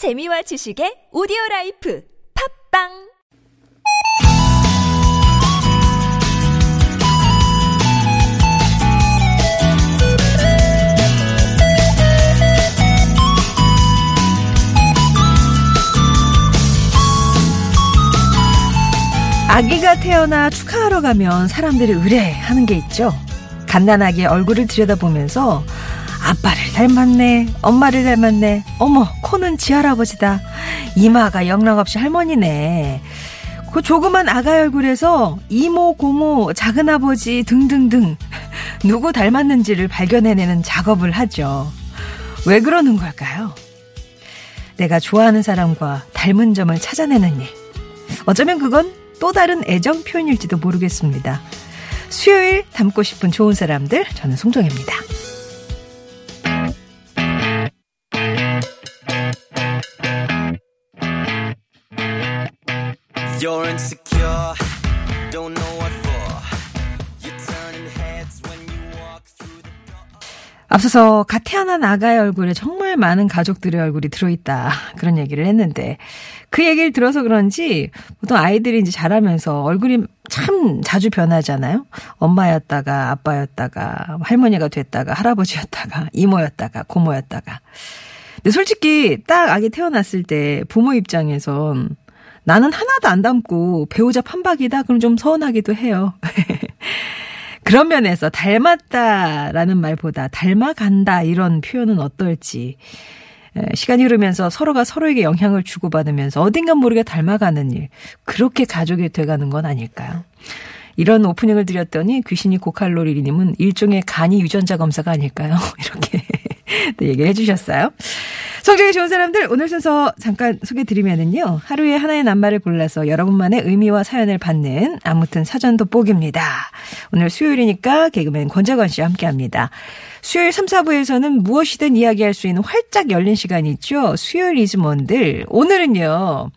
재미와 지식의 오디오 라이프 팟빵 아기가 태어나 축하하러 가면 사람들이 으레 하는 게 있죠. 갓난아기의 얼굴을 들여다보면서 아빠를 닮았네, 엄마를 닮았네, 어머, 코는 지 할아버지다, 이마가 영락없이 할머니네. 그 조그만 아가 얼굴에서 이모, 고모, 작은아버지 등등등 누구 닮았는지를 발견해내는 작업을 하죠. 왜 그러는 걸까요? 내가 좋아하는 사람과 닮은 점을 찾아내는 일. 어쩌면 그건 또 다른 애정 표현일지도 모르겠습니다. 수요일 닮고 싶은 좋은 사람들, 저는 송정입니다. You're insecure, don't know what for. You're turning heads when you walk through the door. 앞서서 갓 태어난 아가의 얼굴에 정말 많은 가족들의 얼굴이 들어있다. 그런 얘기를 했는데, 그 얘기를 들어서 그런지, 보통 아이들이 이제 자라면서 얼굴이 참 자주 변하잖아요? 엄마였다가, 아빠였다가, 할머니가 됐다가, 할아버지였다가, 이모였다가, 고모였다가. 근데 솔직히 딱 아기 태어났을 때 부모 입장에선 나는 하나도 안 닮고 배우자 판박이다? 그럼 좀 서운하기도 해요. 그런 면에서 닮았다라는 말보다 닮아간다 이런 표현은 어떨지. 에, 시간이 흐르면서 서로가 서로에게 영향을 주고받으면서 어딘가 모르게 닮아가는 일. 그렇게 가족이 돼가는 건 아닐까요? 이런 오프닝을 드렸더니 귀신이 고칼로리님은 일종의 간이 유전자 검사가 아닐까요? 이렇게 또 얘기를 해주셨어요. 성적이 좋은 사람들 오늘 순서 잠깐 소개드리면은요. 하루에 하나의 낱말을 골라서 여러분만의 의미와 사연을 받는 아무튼 사전 돋보기입니다. 오늘 수요일이니까 개그맨 권재건 씨와 함께합니다. 수요일 3, 4부에서는 무엇이든 이야기할 수 있는 활짝 열린 시간이 있죠. 수요일 이즈몬들 오늘은요.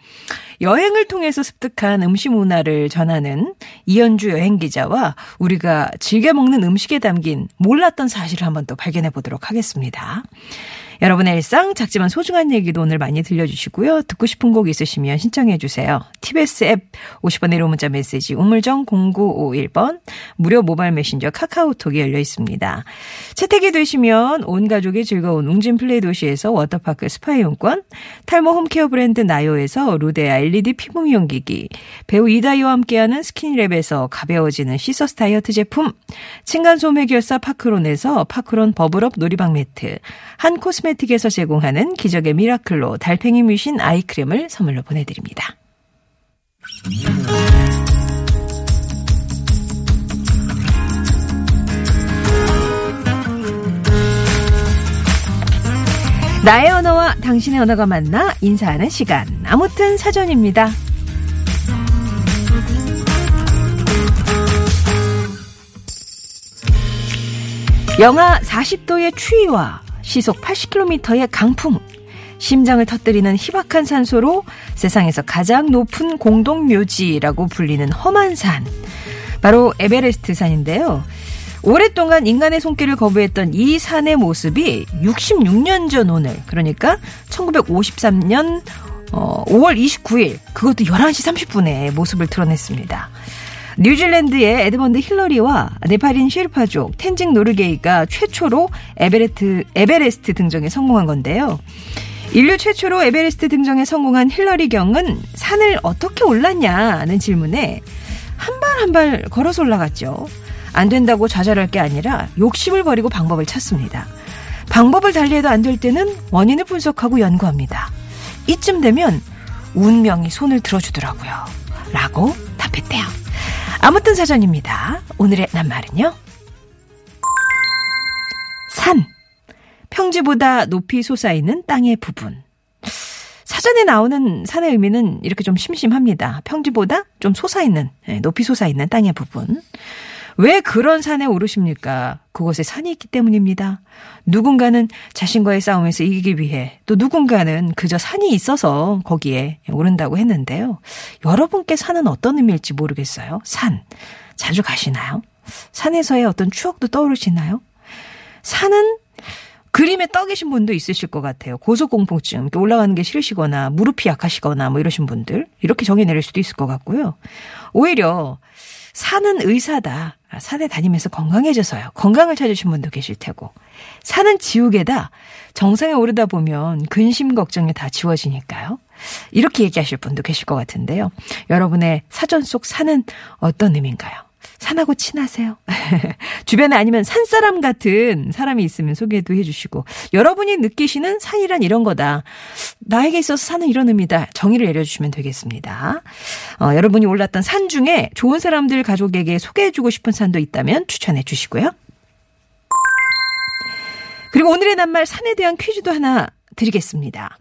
여행을 통해서 습득한 음식 문화를 전하는 이현주 여행 기자와 우리가 즐겨 먹는 음식에 담긴 몰랐던 사실을 한번 또 발견해 보도록 하겠습니다. 여러분의 일상 작지만 소중한 얘기도 오늘 많이 들려주시고요. 듣고 싶은 곡 있으시면 신청해 주세요. TBS 앱 50번의 1호 문자 메시지 우물정 0951번 무료 모바일 메신저 카카오톡이 열려 있습니다. 채택이 되시면 온 가족이 즐거운 웅진 플레이 도시에서 워터파크 스파 이용권 탈모 홈케어 브랜드 나요에서 루데아 LED 피부 미용기기 배우 이다해와 함께하는 스킨랩에서 가벼워지는 시서스 다이어트 제품 층간소음 해결사 파크론에서 파크론 버블업 놀이방 매트 한 코스메틱에서 제공하는 기적의 미라클로 달팽이 뮤신 아이크림을 선물로 보내드립니다. 나의 언어와 당신의 언어가 만나 인사하는 시간. 아무튼 사전입니다. 영하 40도의 추위와 시속 80km의 강풍, 심장을 터뜨리는 희박한 산소로 세상에서 가장 높은 공동묘지라고 불리는 험한 산. 바로 에베레스트 산인데요. 오랫동안 인간의 손길을 거부했던 이 산의 모습이 66년 전 오늘, 그러니까 1953년 어, 5월 29일, 그것도 11시 30분에 모습을 드러냈습니다. 뉴질랜드의 에드먼드 힐러리와 네팔인 쉐르파족 텐징 노르게이가 최초로 에베레트, 에베레스트 등정에 성공한 건데요. 인류 최초로 에베레스트 등정에 성공한 힐러리 경은 산을 어떻게 올랐냐는 질문에 한 발 한 발 걸어서 올라갔죠. 안 된다고 좌절할 게 아니라 욕심을 버리고 방법을 찾습니다. 방법을 달리해도 안 될 때는 원인을 분석하고 연구합니다. 이쯤 되면 운명이 손을 들어주더라고요. 라고 답했대요. 아무튼 사전입니다. 오늘의 낱말은요. 산. 평지보다 높이 솟아있는 땅의 부분. 사전에 나오는 산의 의미는 이렇게 좀 심심합니다. 평지보다 좀 솟아있는, 네, 높이 솟아있는 땅의 부분. 왜 그런 산에 오르십니까? 그곳에 산이 있기 때문입니다. 누군가는 자신과의 싸움에서 이기기 위해 또 누군가는 그저 산이 있어서 거기에 오른다고 했는데요. 여러분께 산은 어떤 의미일지 모르겠어요. 산. 자주 가시나요? 산에서의 어떤 추억도 떠오르시나요? 산은 그림에 떠 계신 분도 있으실 것 같아요. 고소공포증, 올라가는 게 싫으시거나 무릎이 약하시거나 뭐 이러신 분들 이렇게 정의 내릴 수도 있을 것 같고요. 오히려 사는 의사다. 아, 산에 다니면서 건강해져서요. 건강을 찾으신 분도 계실 테고. 사는 지옥에다 정상에 오르다 보면 근심 걱정이 다 지워지니까요. 이렇게 얘기하실 분도 계실 것 같은데요. 여러분의 사전 속 산은 어떤 의미인가요? 산하고 친하세요? 주변에 아니면 산사람 같은 사람이 있으면 소개도 해주시고 여러분이 느끼시는 산이란 이런 거다. 나에게 있어서 산은 이런 의미다. 정의를 내려주시면 되겠습니다. 어, 여러분이 올랐던 산 중에 좋은 사람들 가족에게 소개해주고 싶은 산도 있다면 추천해 주시고요. 그리고 오늘의 낱말 산에 대한 퀴즈도 하나 드리겠습니다.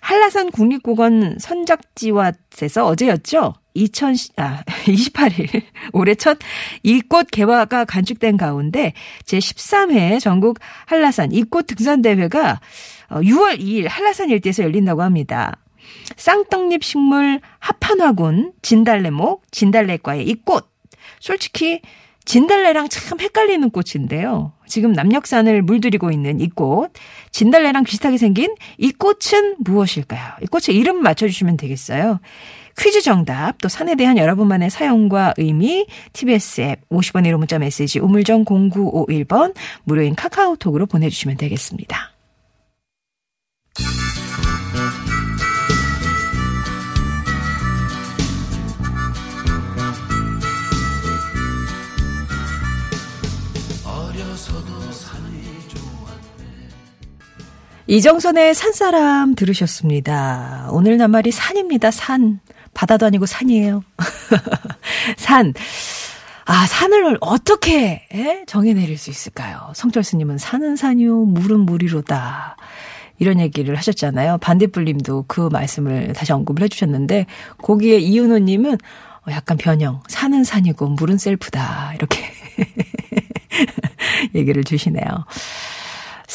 한라산 국립공원 선작지왓에서 어제였죠. 2000, 아, 28일 올해 첫 이꽃 개화가 간축된 가운데 제13회 전국 한라산 이꽃 등산대회가 6월 어, 2일 한라산 일대에서 열린다고 합니다. 쌍떡잎 식물 합판화군 진달래목 진달래과의 이 꽃 솔직히 진달래랑 참 헷갈리는 꽃인데요. 지금 남녘산을 물들이고 있는 이 꽃, 진달래랑 비슷하게 생긴 이 꽃은 무엇일까요? 이 꽃의 이름 맞춰주시면 되겠어요. 퀴즈 정답, 또 산에 대한 여러분만의 사용과 의미, TBS 앱 50원 1호 문자 메시지 우물정 0951번 무료인 카카오톡으로 보내주시면 되겠습니다. 이정선의 산사람 들으셨습니다. 오늘 낱말이 산입니다. 산. 바다도 아니고 산이에요. 산. 아, 산을 어떻게 에? 정해 내릴 수 있을까요? 성철스님은 산은 산이요, 물은 물이로다. 이런 얘기를 하셨잖아요. 반대불님도 그 말씀을 다시 언급을 해주셨는데, 거기에 이은호님은 어, 약간 변형. 산은 산이고, 물은 셀프다. 이렇게 얘기를 주시네요.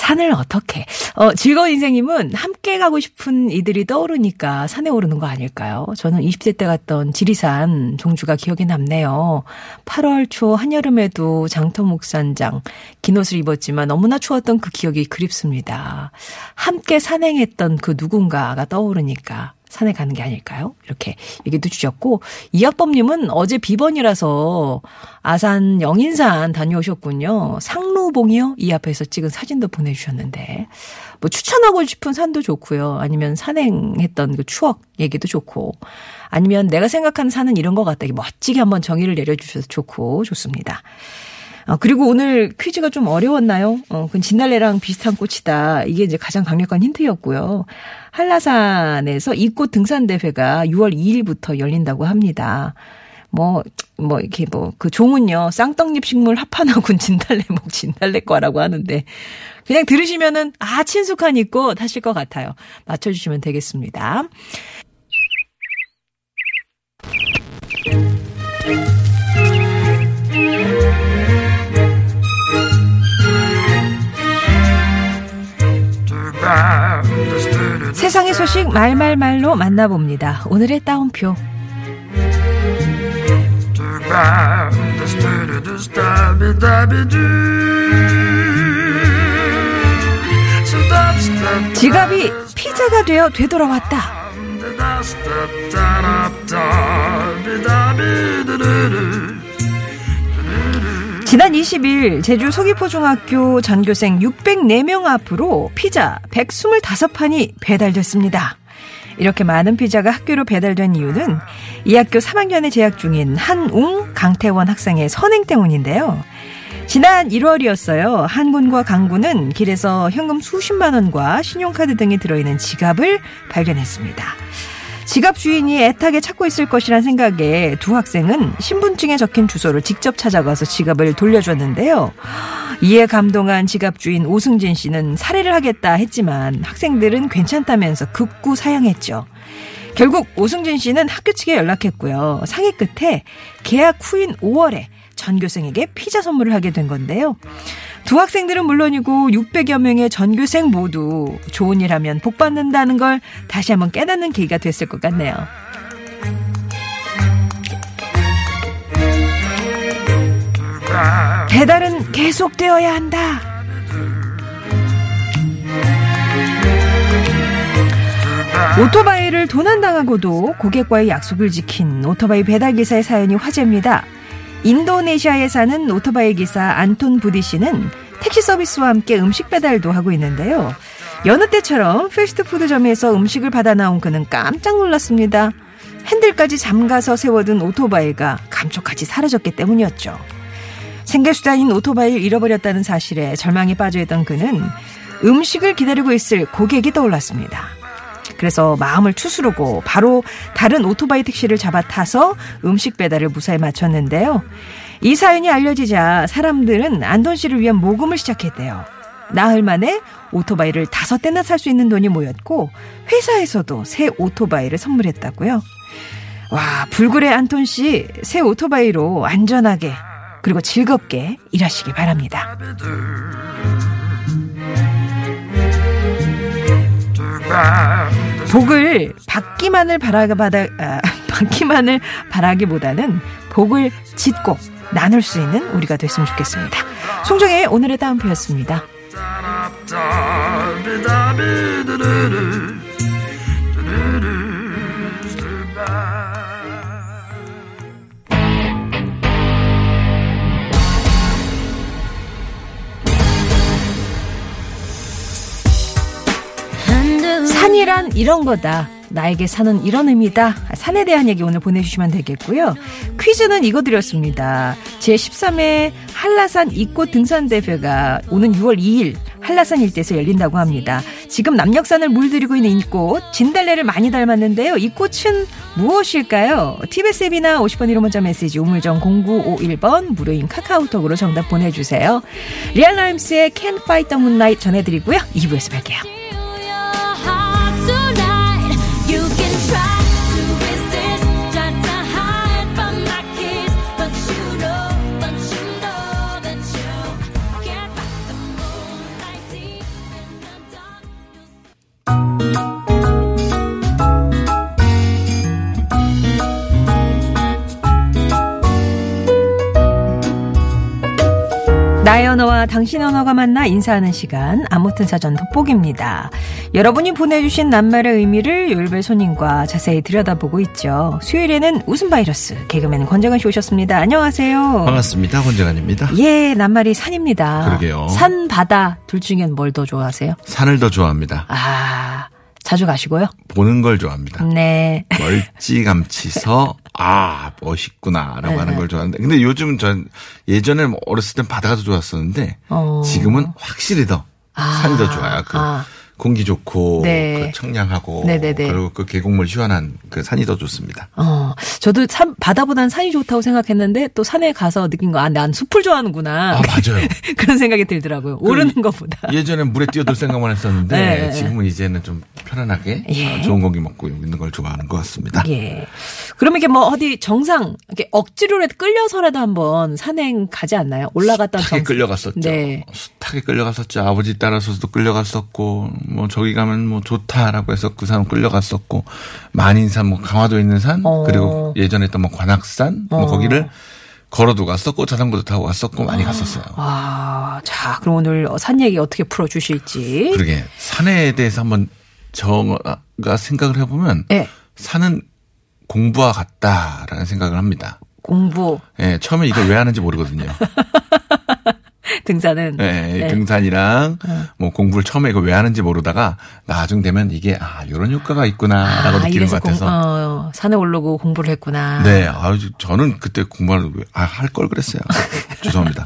산을 어떻게? 어, 즐거운 인생님은 함께 가고 싶은 이들이 떠오르니까 산에 오르는 거 아닐까요? 저는 20대 때 갔던 지리산 종주가 기억에 남네요. 8월 초 한여름에도 장터목산장 긴 옷을 입었지만 너무나 추웠던 그 기억이 그립습니다. 함께 산행했던 그 누군가가 떠오르니까 산에 가는 게 아닐까요? 이렇게 얘기도 주셨고 이학범님은 어제 비번이라서 아산 영인산 다녀오셨군요. 상로봉이요? 이 앞에서 찍은 사진도 보내주셨는데 뭐 추천하고 싶은 산도 좋고요. 아니면 산행했던 그 추억 얘기도 좋고 아니면 내가 생각하는 산은 이런 것 같다. 멋지게 한번 정의를 내려주셔서 좋고 좋습니다. 어, 그리고 오늘 퀴즈가 좀 어려웠나요? 어, 그 진달래랑 비슷한 꽃이다. 이게 이제 가장 강력한 힌트였고요. 한라산에서 이 꽃 등산 대회가 6월 2일부터 열린다고 합니다. 뭐, 뭐, 이렇게 뭐, 그 종은요, 쌍떡잎 식물 합판하군 진달래목 진달래과라고 하는데, 그냥 들으시면은, 아, 친숙한 이 꽃 하실 것 같아요. 맞춰주시면 되겠습니다. 세상의 소식 말말말로 만나봅니다. 오늘의 따옴표. 지갑이 피자가 되어 되돌아왔다. 지난 20일 제주 서귀포중학교 전교생 604명 앞으로 피자 125판이 배달됐습니다. 이렇게 많은 피자가 학교로 배달된 이유는 이 학교 3학년에 재학 중인 한웅, 강태원 학생의 선행 때문인데요. 지난 1월이었어요. 한 군과 강군은 길에서 현금 수십만 원과 신용카드 등이 들어있는 지갑을 발견했습니다. 지갑 주인이 애타게 찾고 있을 것이란 생각에 두 학생은 신분증에 적힌 주소를 직접 찾아가서 지갑을 돌려줬는데요. 이에 감동한 지갑 주인 오승진 씨는 살해를 하겠다 했지만 학생들은 괜찮다면서 극구 사양했죠. 결국 오승진 씨는 학교 측에 연락했고요. 상의 끝에 계약 후인 5월에 전교생에게 피자 선물을 하게 된 건데요. 두 학생들은 물론이고 600여 명의 전교생 모두 좋은 일 하면 복 받는다는 걸 다시 한번 깨닫는 계기가 됐을 것 같네요. 배달은 계속되어야 한다. 오토바이를 도난당하고도 고객과의 약속을 지킨 오토바이 배달기사의 사연이 화제입니다. 인도네시아에 사는 오토바이 기사 안톤 부디 씨는 택시 서비스와 함께 음식 배달도 하고 있는데요. 여느 때처럼 패스트푸드점에서 음식을 받아 나온 그는 깜짝 놀랐습니다. 핸들까지 잠가서 세워둔 오토바이가 감쪽같이 사라졌기 때문이었죠. 생계수단인 오토바이를 잃어버렸다는 사실에 절망에 빠져있던 그는 음식을 기다리고 있을 고객이 떠올랐습니다. 그래서 마음을 추스르고 바로 다른 오토바이 택시를 잡아 타서 음식 배달을 무사히 마쳤는데요. 이 사연이 알려지자 사람들은 안돈 씨를 위한 모금을 시작했대요. 나흘 만에 오토바이를 다섯 대나 살 수 있는 돈이 모였고 회사에서도 새 오토바이를 선물했다고요. 와 불굴의 안톤 씨 새 오토바이로 안전하게 그리고 즐겁게 일하시기 바랍니다. 복을 받기만을 바라가 받아 아, 받기만을 바라기보다는 복을 짓고 나눌 수 있는 우리가 됐으면 좋겠습니다. 송정의 오늘의 따옴표였습니다. 산이란 이런 거다. 나에게 산은 이런 의미다. 산에 대한 얘기 오늘 보내주시면 되겠고요. 퀴즈는 이거 드렸습니다. 제13회 한라산 이꽃 등산대회가 오는 6월 2일 한라산 일대에서 열린다고 합니다. 지금 남녘산을 물들이고 있는 이 꽃, 진달래를 많이 닮았는데요. 이 꽃은 무엇일까요? TBS 앱이나 50번 1호 문자 메시지 우물정 0951번 무료인 카카오톡으로 정답 보내주세요. 리얼 라임스의 Can't Fight the Moonlight 전해드리고요. 2부에서 뵐게요. 나의 언어와 당신의 언어가 만나 인사하는 시간 아무튼 사전 돋보기입니다. 여러분이 보내주신 낱말의 의미를 요일별 손님과 자세히 들여다보고 있죠. 수요일에는 웃음 바이러스 개그맨 권정은 씨 오셨습니다. 안녕하세요. 반갑습니다. 권정환입니다. 예, 낱말이 산입니다. 그러게요. 산, 바다 둘 중엔 뭘 더 좋아하세요? 산을 더 좋아합니다. 아, 자주 가시고요? 보는 걸 좋아합니다. 네. 멀찌감치서 아 멋있구나라고 하는 걸 좋아하는데 근데 요즘 전 예전에 뭐 어렸을 땐 바다가 더 좋았었는데 어. 지금은 확실히 더 아. 산이 더 좋아요. 그 아. 공기 좋고 네. 그 청량하고 네네네. 그리고 그 계곡물 시원한 그 산이 더 좋습니다. 어, 저도 산, 바다보단 산이 좋다고 생각했는데 또 산에 가서 느낀 거, 아, 난 숲을 좋아하는구나. 아 맞아요. 그런 생각이 들더라고요. 오르는 것보다. 예전에 물에 뛰어들 생각만 했었는데 네. 지금은 이제는 좀 편안하게 예. 어, 좋은 고기 먹고 있는 걸 좋아하는 것 같습니다. 예. 그러면 이게 뭐 어디 정상, 이렇게 억지로라도 끌려서라도 한번 산행 가지 않나요? 올라갔다 정 끌려갔었죠. 네. 숱하게 끌려갔었죠. 아버지 따라서도 끌려갔었고, 뭐 저기 가면 뭐 좋다라고 해서 그산 끌려갔었고, 만인산, 뭐 강화도에 있는 산, 어. 그리고 예전에 했던 뭐 관악산, 뭐 어. 거기를 걸어도 갔었고, 자전거도 타고 갔었고, 많이 갔었어요. 아, 자, 그럼 오늘 산 얘기 어떻게 풀어주실지. 그러게 산에 대해서 한번 저가 생각을 해보면, 예. 산은 공부와 같다라는 생각을 합니다. 공부, 예, 처음에 이걸 왜 하는지 모르거든요. 등산은. 네, 네. 등산이랑 뭐 공부를 처음에 이거 왜 하는지 모르다가 나중 되면 이게 아 이런 효과가 있구나라고 느끼는 이래서 것 같아서. 공, 어, 산에 오르고 공부를 했구나. 네, 아 저는 그때 공부를 아, 할 걸 그랬어요. 죄송합니다.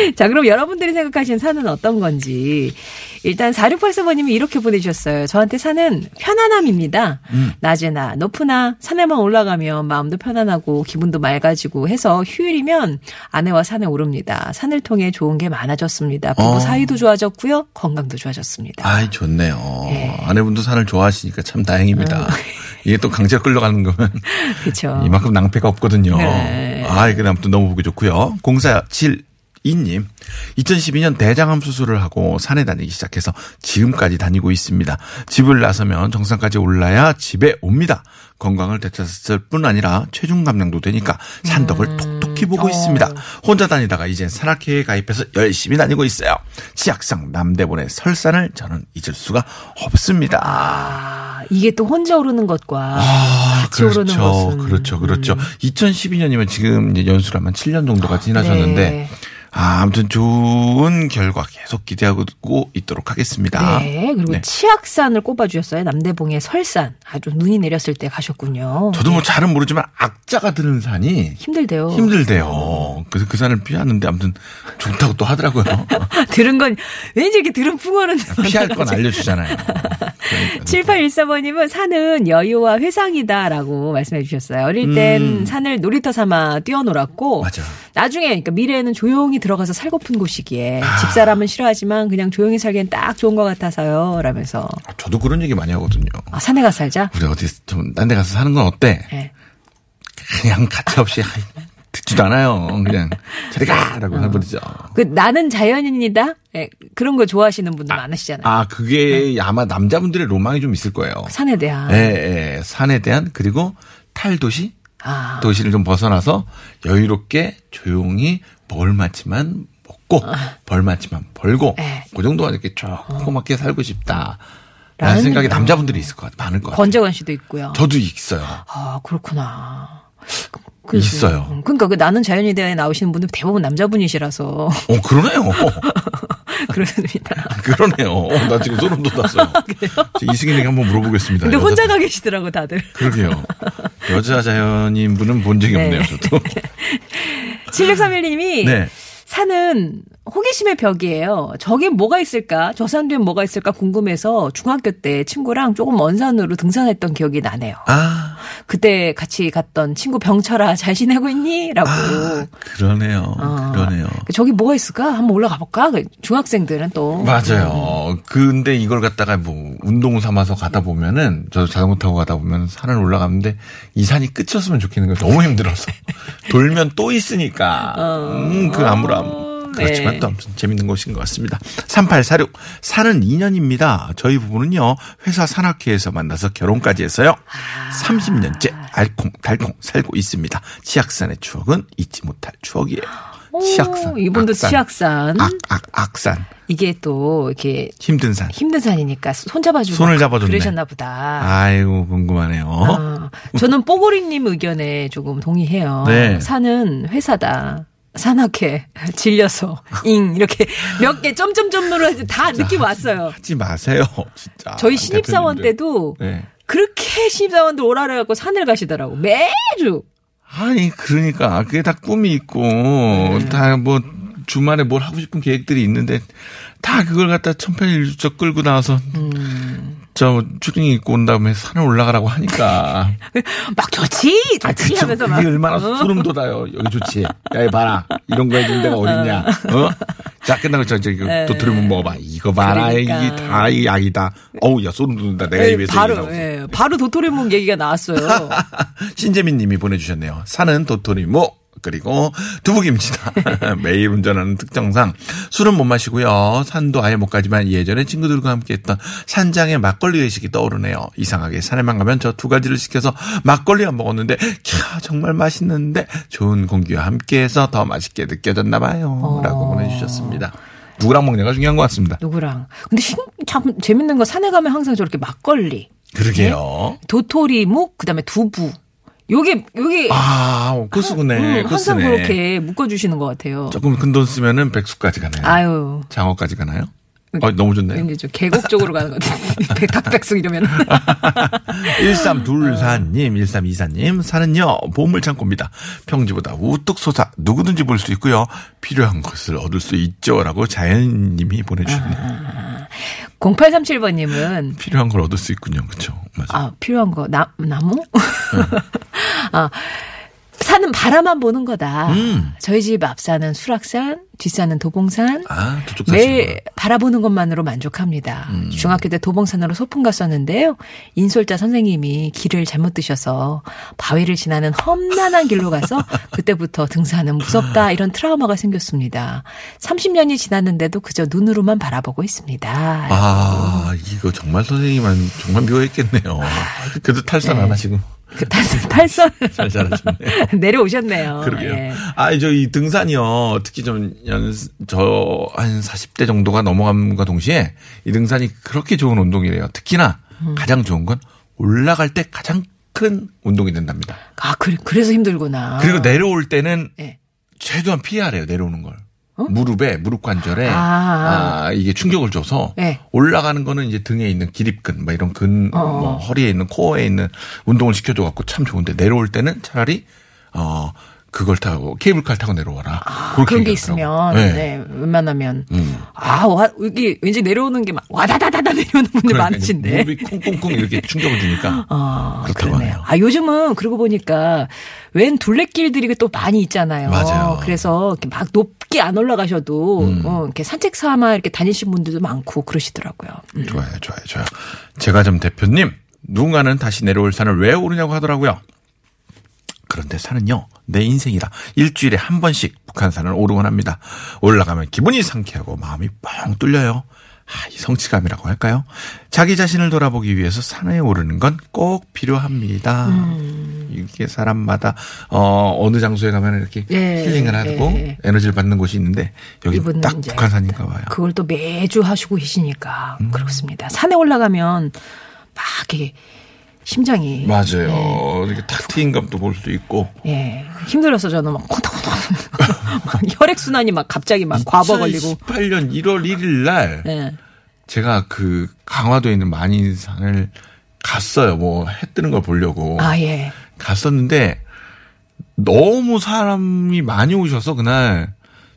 자, 그럼 여러분들이 생각하시는 산은 어떤 건지. 일단 4684번님이 이렇게 보내주셨어요. 저한테 산은 편안함입니다. 음. 낮에나 높으나 산에만 올라가면 마음도 편안하고 기분도 맑아지고 해서 휴일이면 아내와 산에 오릅니다. 산을 통해 좋은 게 많아졌습니다. 부부 어. 사이도 좋아졌고요. 건강도 좋아졌습니다. 아이 좋네요. 예. 아내분도 산을 좋아하시니까 참 다행입니다. 어. 이게 또 강제로 끌려가는 거면 그렇죠. 이만큼 낭패가 없거든요. 네. 아, 이게 아무튼 너무 보기 좋고요. 0472님, 2012년 대장암 수술을 하고 산에 다니기 시작해서 지금까지 다니고 있습니다. 집을 나서면 정상까지 올라야 집에 옵니다. 건강을 되찾았을 뿐 아니라 체중 감량도 되니까 산덕을 톡톡 지독히 보고 어. 있습니다. 혼자 다니다가 이젠 산악회에 가입해서 열심히 다니고 있어요. 치악상 남대본의 설산을 저는 잊을 수가 없습니다. 아, 이게 또 혼자 오르는 것과 아, 같이 오르는 것은 그렇죠, 그렇죠. 2012년이면 지금 이제 연수라면 7년 정도가 지나셨는데, 네. 아, 아무튼 좋은 결과 계속 기대하고 있도록 하겠습니다. 네, 그리고 네. 치악산을 꼽아주셨어요. 남대봉의 설산. 아주 눈이 내렸을 때 가셨군요. 저도 뭐 잘은 모르지만 악자가 드는 산이 힘들대요. 힘들대요. 그래서 그 산을 피하는데 아무튼 좋다고 또 하더라고요. 들은 건 왠지 이렇게 들은 풍어는 피할 건 알려주잖아요. 그러니까. 7814번님은 산은 여유와 회상이다라고 말씀해 주셨어요. 어릴 땐 음. 산을 놀이터 삼아 뛰어놀았고 맞아. 나중에 그러니까 미래에는 조용히 들어가서 살고픈 곳이기에 아. 집사람은 싫어하지만 그냥 조용히 살기엔 딱 좋은 것 같아서요. 라면서 저도 그런 얘기 많이 하거든요. 아, 산에 가서 살자. 우리 어디 좀 딴 데 가서 사는 건 어때? 네. 그냥 가차 없이 듣지도 않아요. 그냥 저리 어. 가라고 해버리죠. 그 나는 자연인이다. 예, 그런 거 좋아하시는 분들 많으시잖아요. 아 그게 아마 남자분들의 로망이 좀 있을 거예요. 산에 대한. 예, 예. 산에 대한 그리고 탈도시 아, 도시를 좀 벗어나서 여유롭게 조용히 먹을 만치만 먹고 벌 만치만 벌고 아. 네. 그 정도가 이렇게 조그맣게 살고 싶다. 라는 생각이 남자분들이 있을 것 같아요. 많을 것 같아요. 권재관 씨도 있고요. 저도 있어요. 아, 그렇구나. 그- 있어요. 음, 그러니까 그 나는 자연에 대해 나오시는 분들 대부분 남자분이시라서 어, 그러네요. 그렇습니다. 그러네요. 어, 나 지금 소름 돋았어요. 저 이승인에게 한번 물어보겠습니다. 근데 여자- 혼자 가 계시더라고 다들. 그러게요. 여자 자연인 분은 본 적이 네. 없네요, 저도. 7631님이 네. 산은 호기심의 벽이에요. 저게 뭐가 있을까? 저 산 뒤엔 뭐가 있을까 궁금해서 중학교 때 친구랑 조금 먼 산으로 등산했던 기억이 나네요. 아, 그때 같이 갔던 친구 병철아 잘 지내고 있니? 라고. 아, 그러네요. 어. 그러네요. 저기 뭐가 있을까? 한번 올라가 볼까? 그 중학생들은 또. 맞아요. 근데 이걸 갖다가 뭐 운동 삼아서 가다 보면은 저도 자전거 타고 가다 보면 산을 올라가는데 이 산이 끝이었으면 좋겠는 거예요. 너무 힘들어서 돌면 또 있으니까. 음, 그 아무람. 그렇지만 네. 또 아무튼 재밌는 곳인 것 같습니다. 3846. 산은 2년입니다. 저희 부부는요, 회사 산악회에서 만나서 결혼까지 했어요. 30년째 알콩달콩 살고 있습니다. 치악산의 추억은 잊지 못할 추억이에요. 오, 치악산. 이분도 악산. 치악산. 악, 악, 악산. 이게 또 이렇게 힘든 산. 힘든 산이니까 손 잡아주고 손을 잡아줬네. 그러셨나 보다. 아이고 궁금하네요. 어, 저는 뽀고리님 의견에 조금 동의해요. 네. 산은 회사다. 산악회 질려서 잉 이렇게 몇 개 점점점으로 다 느낌 왔어요. 하지 마세요, 진짜. 저희 신입사원 대표님들. 때도 네. 그렇게 신입사원들 오라 그래갖고 산을 가시더라고 매주. 아니 그러니까 그게 다 꿈이 있고 네. 다뭐 주말에 뭘 하고 싶은 계획들이 있는데 다 그걸 갖다 천편일률적 끌고 나와서 음. 저 추링이 입고 온 다음에 산을 올라가라고 하니까 막 좋지 아, 좋지 그쵸. 하면서 막 그게 얼마나 어. 소름 돋아요. 여기 좋지. 야, 이 봐라. 이런 거 해준 데가 어딨냐. 어? 자, 끝나고 저, 저, 이거 또 들으면 먹어봐. 이거 봐라. 네. 그러니까. 이게 다 이 약이다. 어우, 야, 소름 돋는다. 내가 예, 입에서 바로. 예, 바로 도토리묵 얘기가 나왔어요. 신재민 님이 보내주셨네요. 산은 도토리묵. 그리고 두부김치다. 매일 운전하는 특정상 술은 못 마시고요. 산도 아예 못 가지만 예전에 친구들과 함께 했던 산장의 막걸리 회식이 떠오르네요. 이상하게 산에만 가면 저 두 가지를 시켜서 막걸리만 먹었는데 캬 정말 맛있는데 좋은 공기와 함께해서 더 맛있게 느껴졌나 봐요. 라고 보내주셨습니다. 누구랑 먹냐가 중요한 것 같습니다. 누구랑? 근데 신- 참 재밌는 거 산에 가면 항상 저렇게 막걸리, 그러게요. 도토리묵, 그다음에 두부. 요게 요게 아, 코스구네. 음, 항상 코스네. 그렇게 묶어 주시는 것 같아요. 조금 큰 돈 쓰면은 백수까지 가나요? 아유. 장어까지 가나요? 어, 너무 좋네요. 이제 좀 계곡 쪽으로 가는 것 같아요. 닭백숙 이러면. 1324님, 1324님, 산은요, 보물창고입니다. 평지보다 우뚝 솟아 누구든지 볼 수 있고요. 필요한 것을 얻을 수 있죠. 라고 자연님이 보내주셨네요. 0837번님은 필요한 걸 얻을 수 있군요. 그쵸. 맞아. 아 필요한 거 나, 나무? 아 산은 바라만 보는 거다. 음. 저희 집 앞산은 수락산, 뒷산은 도봉산. 아, 매일 바라보는 것만으로 만족합니다. 음. 중학교 때 도봉산으로 소풍 갔었는데요. 인솔자 선생님이 길을 잘못 드셔서 바위를 지나는 험난한 길로 가서 그때부터 등산은 무섭다 이런 트라우마가 생겼습니다. 30년이 지났는데도 그저 눈으로만 바라보고 있습니다. 아, 이거 정말 선생님은 정말 묘했겠네요. 그래도 탈산 안 하시고. 그 탈선, 탈선. 잘 잘하셨네요. 내려오셨네요. 그러게요. 예. 아, 저 이 등산이요. 특히 좀 연, 저, 한 40대 정도가 넘어감과 동시에 이 등산이 그렇게 좋은 운동이래요. 특히나 음. 가장 좋은 건 올라갈 때 가장 큰 운동이 된답니다. 아, 그래, 그래서 힘들구나. 그리고 내려올 때는 예. 최대한 피하래요. 내려오는 걸. 무릎에 무릎 관절에 어? 아. 아, 이게 충격을 줘서 네. 올라가는 거는 이제 등에 있는 기립근 뭐 이런 근 어. 뭐 허리에 있는 코어에 있는 운동을 시켜줘 갖고 참 좋은데 내려올 때는 차라리 어 그걸 타고 케이블카를 타고 내려와라 아, 그렇게 그런 게. 있으면, 네. 네. 웬만하면. 음. 아, 와, 여기 왠지 내려오는 게 막, 와다다다다 내려오는 분들 그러니까 많으신데. 무릎이 쿵쿵쿵 이렇게 충격을 주니까 아, 그렇다고 그러네요. 하네요. 아, 요즘은 그러고 보니까 웬 둘레길들이 또 많이 있잖아요. 맞아요. 그래서 막 높게 안 올라가셔도 음. 어, 이렇게 산책 삼아 이렇게 다니신 분들도 많고 그러시더라고요. 음. 좋아요, 좋아요, 좋아요. 제가 좀 대표님, 누군가는 다시 내려올 산을 왜 오르냐고 하더라고요. 그런데 산은요, 내 인생이라 일주일에 한 번씩 북한산을 오르곤 합니다. 올라가면 기분이 상쾌하고 마음이 뻥 뚫려요. 아, 이 성취감이라고 할까요? 자기 자신을 돌아보기 위해서 산에 오르는 건 꼭 필요합니다. 음. 이게 사람마다 어 어느 장소에 가면 이렇게 예, 힐링을 하고 예. 에너지를 받는 곳이 있는데 여기 딱 북한산인가 봐요. 그걸 또 매주 하시고 계시니까 음. 그렇습니다. 산에 올라가면 막 이렇게 심장이 맞아요. 네. 이렇게 탁 트인 감도 볼수 있고. 예 힘들어서 저는 막 막 혈액 순환이 막 갑자기 막 과부 걸리고 2018년 1월 1일 날 예. 제가 그 강화도에 있는 만인산을 갔어요. 뭐 해 뜨는 걸 보려고 아 예. 갔었는데 너무 사람이 많이 오셔서 그날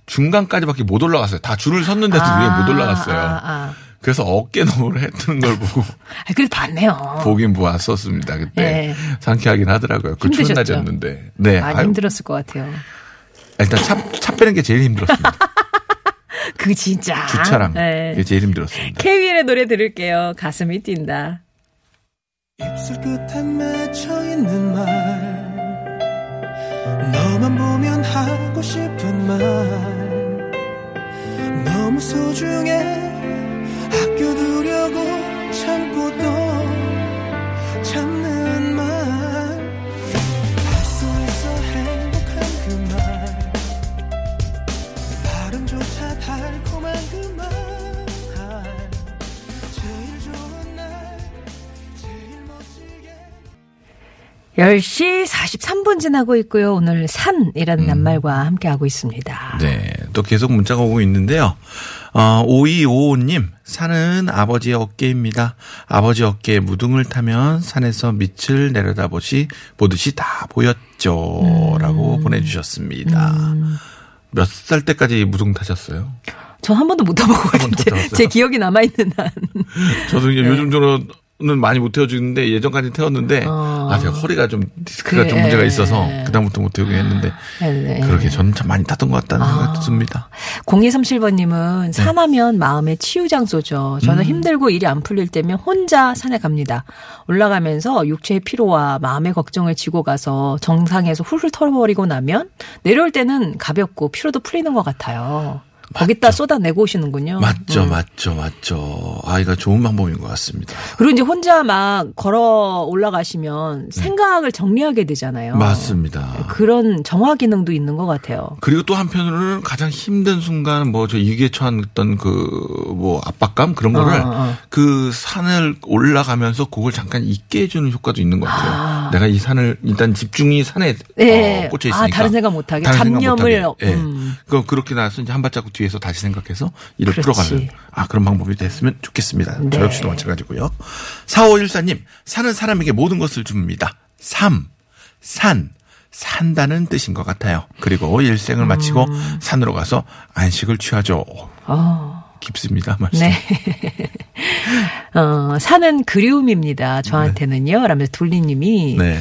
중간까지밖에 못 올라갔어요. 다 줄을 섰는데도 아, 위에 못 올라갔어요. 아, 아. 그래서 어깨 너머로 해 뜨는 걸 보고 아, 그래도 봤네요. 보긴 보았었습니다. 그때 예. 상쾌하긴 하더라고요. 그 추운 힘드셨죠? 낮이었는데. 네. 많이 아유, 힘들었을 것 같아요. 일단 차, 차 빼는 게 제일 힘들었습니다. 그 진짜. 주차랑 예. 그게 제일 힘들었습니다. 케이윌의 노래 들을게요. 가슴이 뛴다. 입술 끝에 맺혀 있는 말 너만 보면 하고 싶은 말 너무 소중해 참고 또 참는 말할수 있어 행복한 그 말 발음조차 달콤한 그 말 제일 좋은 날 제일 멋지게 10시 43분 지나고 있고요. 오늘 산이라는 낱말과 함께하고 있습니다. 네. 또 계속 문자가 오고 있는데요. 어, 5255님, 산은 아버지의 어깨입니다. 아버지 어깨에 무등을 타면 산에서 밑을 내려다보시, 보듯이 다 보였죠. 라고 보내주셨습니다. 몇살 때까지 무등 타셨어요? 전 한 번도 못 타보고 제? 제 기억이 남아있는 한. 저도 이제 요즘 저 는 많이 못 태워주는데 예전까지 태웠는데 어. 아 제가 허리가 좀 디스크가 그래. 좀 문제가 있어서 그다음부터 못 태우게 했는데 네. 그렇게 저는 참 많이 탔던 것 같다는 아. 생각도 듭니다. 0237번님은 산하면 마음의 치유 장소죠. 저는 힘들고 일이 안 풀릴 때면 혼자 산에 갑니다. 올라가면서 육체의 피로와 마음의 걱정을 지고 가서 정상에서 훌훌 털어버리고 나면 내려올 때는 가볍고 피로도 풀리는 것 같아요. 거기다 쏟아내고 오시는군요. 맞죠, 음. 맞죠, 맞죠. 아, 이거 좋은 방법인 것 같습니다. 그리고 이제 혼자 막 걸어 올라가시면 생각을 정리하게 되잖아요. 네. 맞습니다. 그런 정화 기능도 있는 것 같아요. 그리고 또 한편으로는 가장 힘든 순간 뭐 저 위기에 처했던 그뭐 압박감 그런 거를 어, 어. 그 산을 올라가면서 그걸 잠깐 잊게 해주는 효과도 있는 것 같아요. 아. 내가 이 산을 일단 집중이 산에 네. 어, 꽂혀 아, 있으니까 다른 생각 못하게. 다른 잡념을, 못하게. 예. 음. 그 그렇게 나서 이제 한 발자국 뒤에서 다시 생각해서 일을 그렇지. 풀어가는 아 그런 방법이 됐으면 좋겠습니다. 네. 저 역시도 마찬가지고요. 4514님 산은 사람에게 모든 것을 줍니다. 삶, 산. 산다는 뜻인 것 같아요. 그리고 일생을 마치고 음. 산으로 가서 안식을 취하죠. 어. 깊습니다. 말씀. 네. 어, 산은 그리움입니다. 저한테는요. 라면서 둘리님이 네.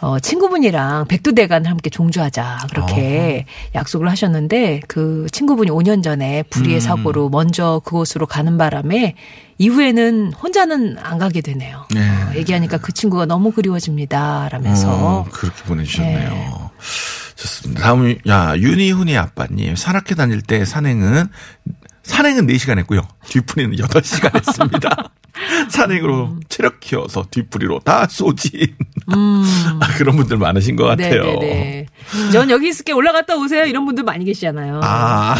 어, 친구분이랑 백두대간 함께 종주하자 그렇게 약속을 하셨는데 그 친구분이 5년 전에 음. 불의의 사고로 먼저 그곳으로 가는 바람에 이후에는 혼자는 안 가게 되네요. 네. 어, 얘기하니까 그 친구가 너무 그리워집니다. 라면서 어, 그렇게 보내주셨네요. 좋습니다. 다음, 야, 윤희훈의 아빠님. 산악회 다닐 때 산행은, 산행은 4시간 했고요. 뒷풀이는 8시간 했습니다. 산행으로 체력 키워서 뒷부리로 다 쏘지. 아, 그런 분들 많으신 것 같아요. 음. 네네네. 전 여기 있을게 올라갔다 오세요. 이런 분들 많이 계시잖아요. 아.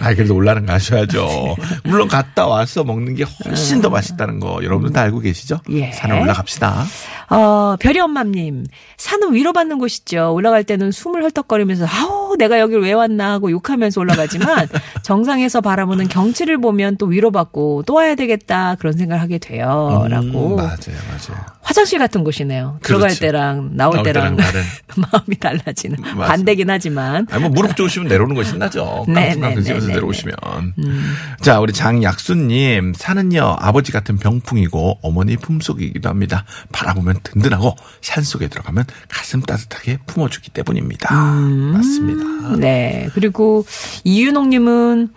아, 그래도 올라는 가셔야죠. 물론 갔다 와서 먹는 게 훨씬 더 맛있다는 거 여러분들 다 알고 계시죠? 예. 산에 올라갑시다. 어, 별이 엄마님, 산은 위로받는 곳이죠. 올라갈 때는 숨을 헐떡거리면서, 아우, 내가 여길 왜 왔나 하고 욕하면서 올라가지만, 정상에서 바라보는 경치를 보면 또 위로받고, 또 와야 되겠다, 그런 생각을 하게 돼요. 라고. 음, 맞아요, 맞아요. 화장실 같은 곳이네요. 들어갈 그렇죠. 때랑 나올, 나올 때랑. 마음이 달라지는. 맞아요. 반대긴 하지만. 아니, 뭐, 무릎 좋으시면 내려오는 거 신나죠. 네, 깡통깡통 네, 네, 네, 내려오시면. 자, 우리 장약수님. 산은요, 아버지 같은 병풍이고, 어머니 품속이기도 합니다. 바라보면 든든하고, 산 속에 들어가면 가슴 따뜻하게 품어주기 때문입니다. 맞습니다. 네. 그리고 이윤옥님은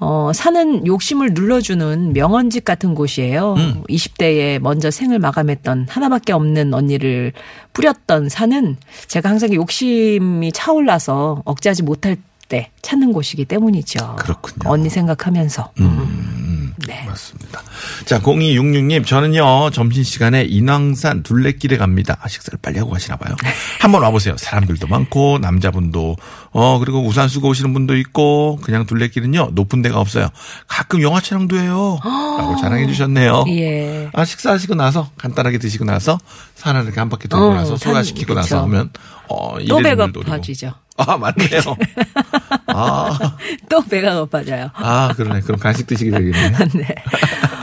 어, 사는 욕심을 눌러주는 명언집 같은 곳이에요. 음. 20대에 먼저 생을 마감했던 하나밖에 없는 언니를 뿌렸던 산은 제가 항상 욕심이 차올라서 억제하지 못할 때 찾는 곳이기 때문이죠. 그렇군요. 언니 생각하면서. 음, 네. 맞습니다. 자, 0266님, 저는요, 점심시간에 인왕산 둘레길에 갑니다. 아, 식사를 빨리 하고 가시나 봐요. 한번 와보세요. 사람들도 많고, 남자분도, 어, 그리고 우산 쓰고 오시는 분도 있고, 그냥 둘레길은요, 높은 데가 없어요. 가끔 영화 촬영도 해요. 라고 자랑해 주셨네요. 예. 아, 식사하시고 나서, 간단하게 드시고 나서, 산을 이렇게 한 바퀴 돌고 어, 나서, 산- 소화시키고 나서. 하면, 어, 또 이래저래 배가 노리고. 고파지죠. 아, 맞네요. 아, 또 배가 고파져요. 아, 그러네. 그럼 간식 드시게 되겠네. 네.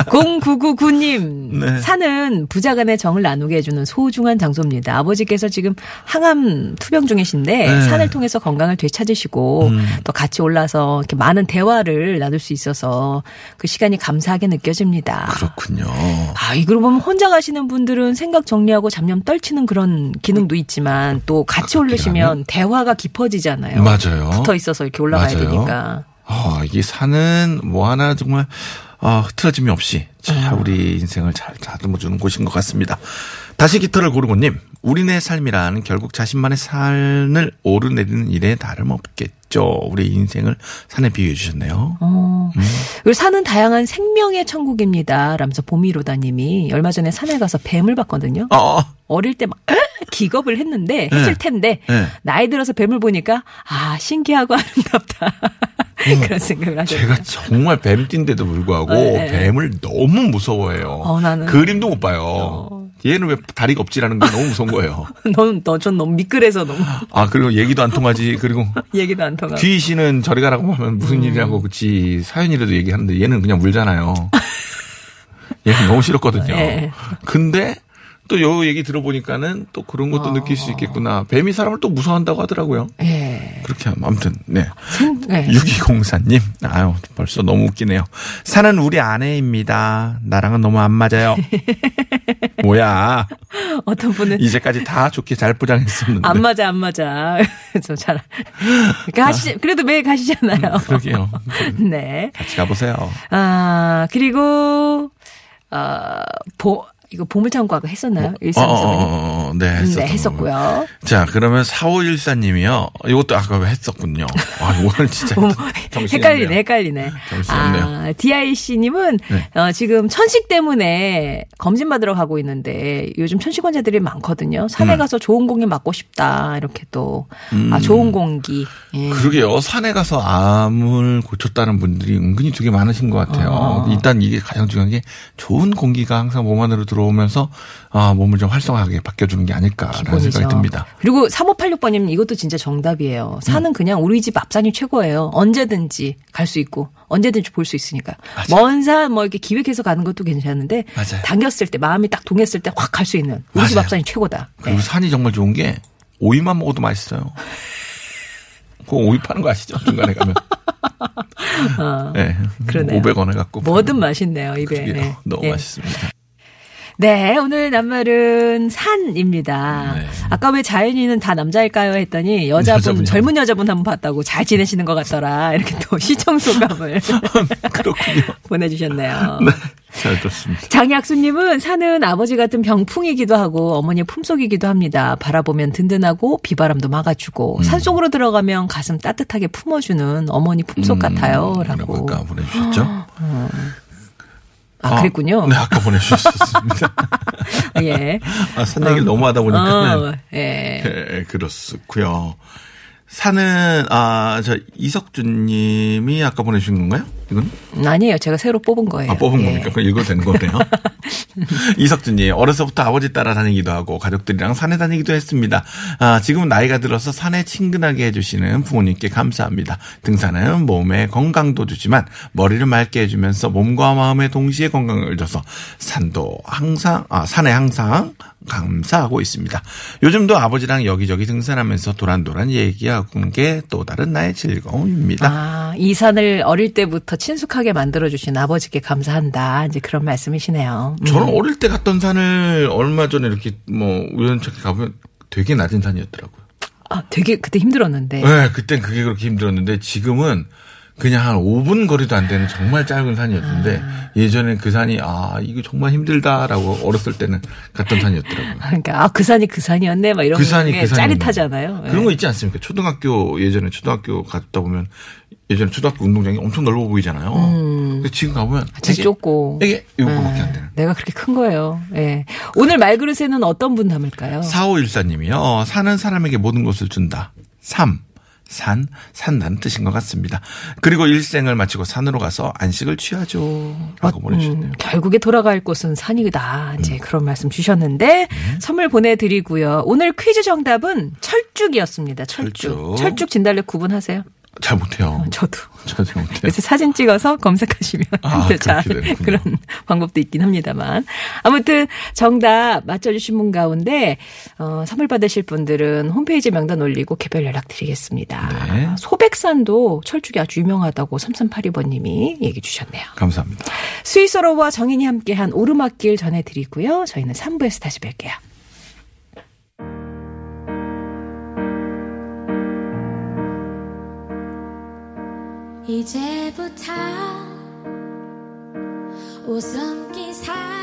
0999님. 네. 산은 부자 간의 정을 나누게 해주는 소중한 장소입니다. 아버지께서 지금 항암 투병 중이신데 네. 음. 산을 통해서 건강을 되찾으시고 또 같이 올라서 이렇게 많은 대화를 나눌 수 있어서 그 시간이 감사하게 느껴집니다. 그렇군요. 아, 이걸 보면 혼자 가시는 분들은 생각 정리하고 잡념 떨치는 그런 기능도 있지만 또 같이 올르시면 대화가 깊어지잖아요. 맞아요. 붙어 있어서 이렇게 올라가야 맞아요. 되니까. 아, 이게 산은 뭐 하나 정말 아, 흐트러짐이 없이 잘 음. 우리 인생을 잘 다듬어 주는 곳인 것 같습니다. 다시 기타를 고르고님, 우리네 삶이란 결국 자신만의 삶을 오르내리는 일에 다름없겠죠. 우리 인생을 산에 비유해 주셨네요. 어. 그리고 산은 다양한 생명의 천국입니다. 라면서 보미로다님이 얼마 전에 산에 가서 뱀을 봤거든요. 어, 어릴 때 막 기겁을 했는데 했을 텐데 네. 나이 들어서 뱀을 보니까 아 신기하고 아름답다 그런 생각을 하죠. 제가 정말 뱀띠인데도 불구하고 네. 뱀을 너무 무서워해요. 어, 나는- 그림도 못 봐요. 얘는 왜 다리가 없지라는 게 너무 무서운 거예요. 너는 너전 너무 미끌해서 너무 아, 그리고 얘기도 안 통하지. 그리고 얘기도 안 통하고. 귀신은 저리 가라고 하면 무슨 일이라고 그치 사연이라도 얘기하는데 얘는 그냥 물잖아요. 얘는 너무 싫었거든요. 네. 근데 또 요 얘기 들어보니까는 또 그런 것도 느낄 수 있겠구나. 뱀이 사람을 또 무서워한다고 하더라고요. 예. 그렇게 하면 아무튼 네. 네. 6204님. 아유, 벌써 너무 웃기네요. 산은 우리 아내입니다. 나랑은 너무 안 맞아요. 뭐야. 어떤 분은 이제까지 다 좋게 잘 포장했었는데. 안 맞아 안 맞아. 그래서 잘 가시 그래도 매일 가시잖아요. 그러게요. 네. 같이 가보세요. 아, 그리고, 어, 보, 이거 보물창고가 했었나요? 어, 어, 일상에서. 어, 어, 네, 했었던 네, 했었고요. 자, 그러면 4514님이요. 이것도 아까 했었군요. 아, 오늘 진짜 헷갈리네. 헷갈리네. 없네요. 아, DIC님은 네. 어, 지금 천식 때문에 검진 받으러 가고 있는데 요즘 천식 환자들이 많거든요. 산에 음. 가서 좋은 공기 맞고 싶다. 이렇게 또, 아, 좋은 공기. 예. 그러게요. 산에 가서 암을 고쳤다는 분들이 은근히 되게 많으신 것 같아요. 어. 일단 이게 가장 중요한 게 좋은 공기가 항상 몸 안으로 들어 오면서 아, 몸을 좀 활성화하게 바뀌어주는 게 아닐까라는 기본이죠. 생각이 듭니다. 그리고 3586번님 이것도 진짜 정답이에요. 산은 그냥 우리 집 앞산이 최고예요. 언제든지 갈 수 있고 언제든지 볼 수 있으니까. 먼 산 뭐 이렇게 기획해서 가는 것도 괜찮은데 맞아요. 당겼을 때 마음이 딱 동했을 때 확 갈 수 있는 우리 집 맞아요. 앞산이 최고다. 그리고 네. 산이 정말 좋은 게 오이만 먹어도 맛있어요. 그 오이 파는 거 아시죠? 중간에 가면. 네. 어, 그러네요. 500원에 갖고. 뭐든 맛있네요 입에. 네. 너무 예. 맛있습니다. 네, 오늘 낱말은 산입니다. 네. 아까 왜 자연인은 다 남자일까요? 했더니 여자분, 여자분이요. 젊은 여자분 한번 봤다고 잘 지내시는 것 같더라. 이렇게 또 시청 소감을. 보내주셨네요. 잘 들었습니다. 장약수님은 산은 아버지 같은 병풍이기도 하고 어머니의 품속이기도 합니다. 바라보면 든든하고 비바람도 막아주고 산속으로 들어가면 가슴 따뜻하게 품어주는 어머니 품속 같아요. 음, 라고. 문자 보내주셨죠? 아, 그랬군요. 네, 아까 보내주셨습니다. 예. 아, 산 얘기를 너무 하다 보니까는. 어, 예. 예, 그렇고요. 사는 아저 이석준 님이 아까 보내주신 건가요? 이건? 음, 아니에요. 제가 새로 뽑은 거예요. 아, 뽑은 예. 겁니까? 그럼 읽어도 되는 거네요. 이석준님, 어려서부터 아버지 따라 다니기도 하고, 가족들이랑 산에 다니기도 했습니다. 아, 지금은 나이가 들어서 산에 친근하게 해주시는 부모님께 감사합니다. 등산은 몸에 건강도 주지만, 머리를 맑게 해주면서 몸과 마음에 동시에 건강을 줘서, 산도 항상, 아, 산에 항상 감사하고 있습니다. 요즘도 아버지랑 여기저기 등산하면서 도란도란 얘기하는 게또 다른 나의 즐거움입니다. 아, 이 산을 어릴 때부터 친숙하게 만들어주신 아버지께 감사한다. 이제 그런 말씀이시네요. 음. 저는 어릴 때 갔던 산을 얼마 전에 이렇게 뭐 우연찮게 가보면 되게 낮은 산이었더라고요. 아, 되게 그때 힘들었는데. 네, 그땐 그게 그렇게 힘들었는데 지금은 그냥 한 5분 거리도 안 되는 정말 짧은 산이었는데 예전엔 그 산이 아 이거 정말 힘들다라고 어렸을 때는 갔던 산이었더라고요. 그러니까 아, 그 산이 그 산이었네. 막 이런 그 산이 게그 산이 짜릿하잖아요. 예. 그런 거 있지 않습니까? 초등학교 예전에 초등학교 갔다 보면 예전에 초등학교 운동장이 엄청 넓어 보이잖아요. 근데 지금 가보면 음. 되게- 좁고. 되게 요거밖에 안 되는. 내가 그렇게 큰 거예요. 예. 오늘 말그릇에는 어떤 분 담을까요? 4514님이요. 어, 사는 사람에게 모든 것을 준다. 3. 산, 산다는 뜻인 것 같습니다. 그리고 일생을 마치고 산으로 가서 안식을 취하죠. 라고 보내주셨네요. 음, 결국에 돌아갈 곳은 산이다. 이제 그런 말씀 주셨는데 네. 선물 보내드리고요. 오늘 퀴즈 정답은 철쭉이었습니다. 철쭉. 철쭉. 철쭉 진달래 구분하세요? 잘 못해요. 저도. 저잘 못해요. 요새 사진 찍어서 검색하시면 아, 잘. 그런 방법도 있긴 합니다만 아무튼 정답 맞춰주신 분 가운데 어, 선물 받으실 분들은 홈페이지 명단 올리고 개별 연락 드리겠습니다. 네. 소백산도 철쭉이 아주 유명하다고 3382번님이 얘기 주셨네요. 감사합니다. 스위스로와 정인이 함께한 오르막길 전해드리고요. 저희는 3부에서 다시 뵐게요. 이제부터 웃음기 사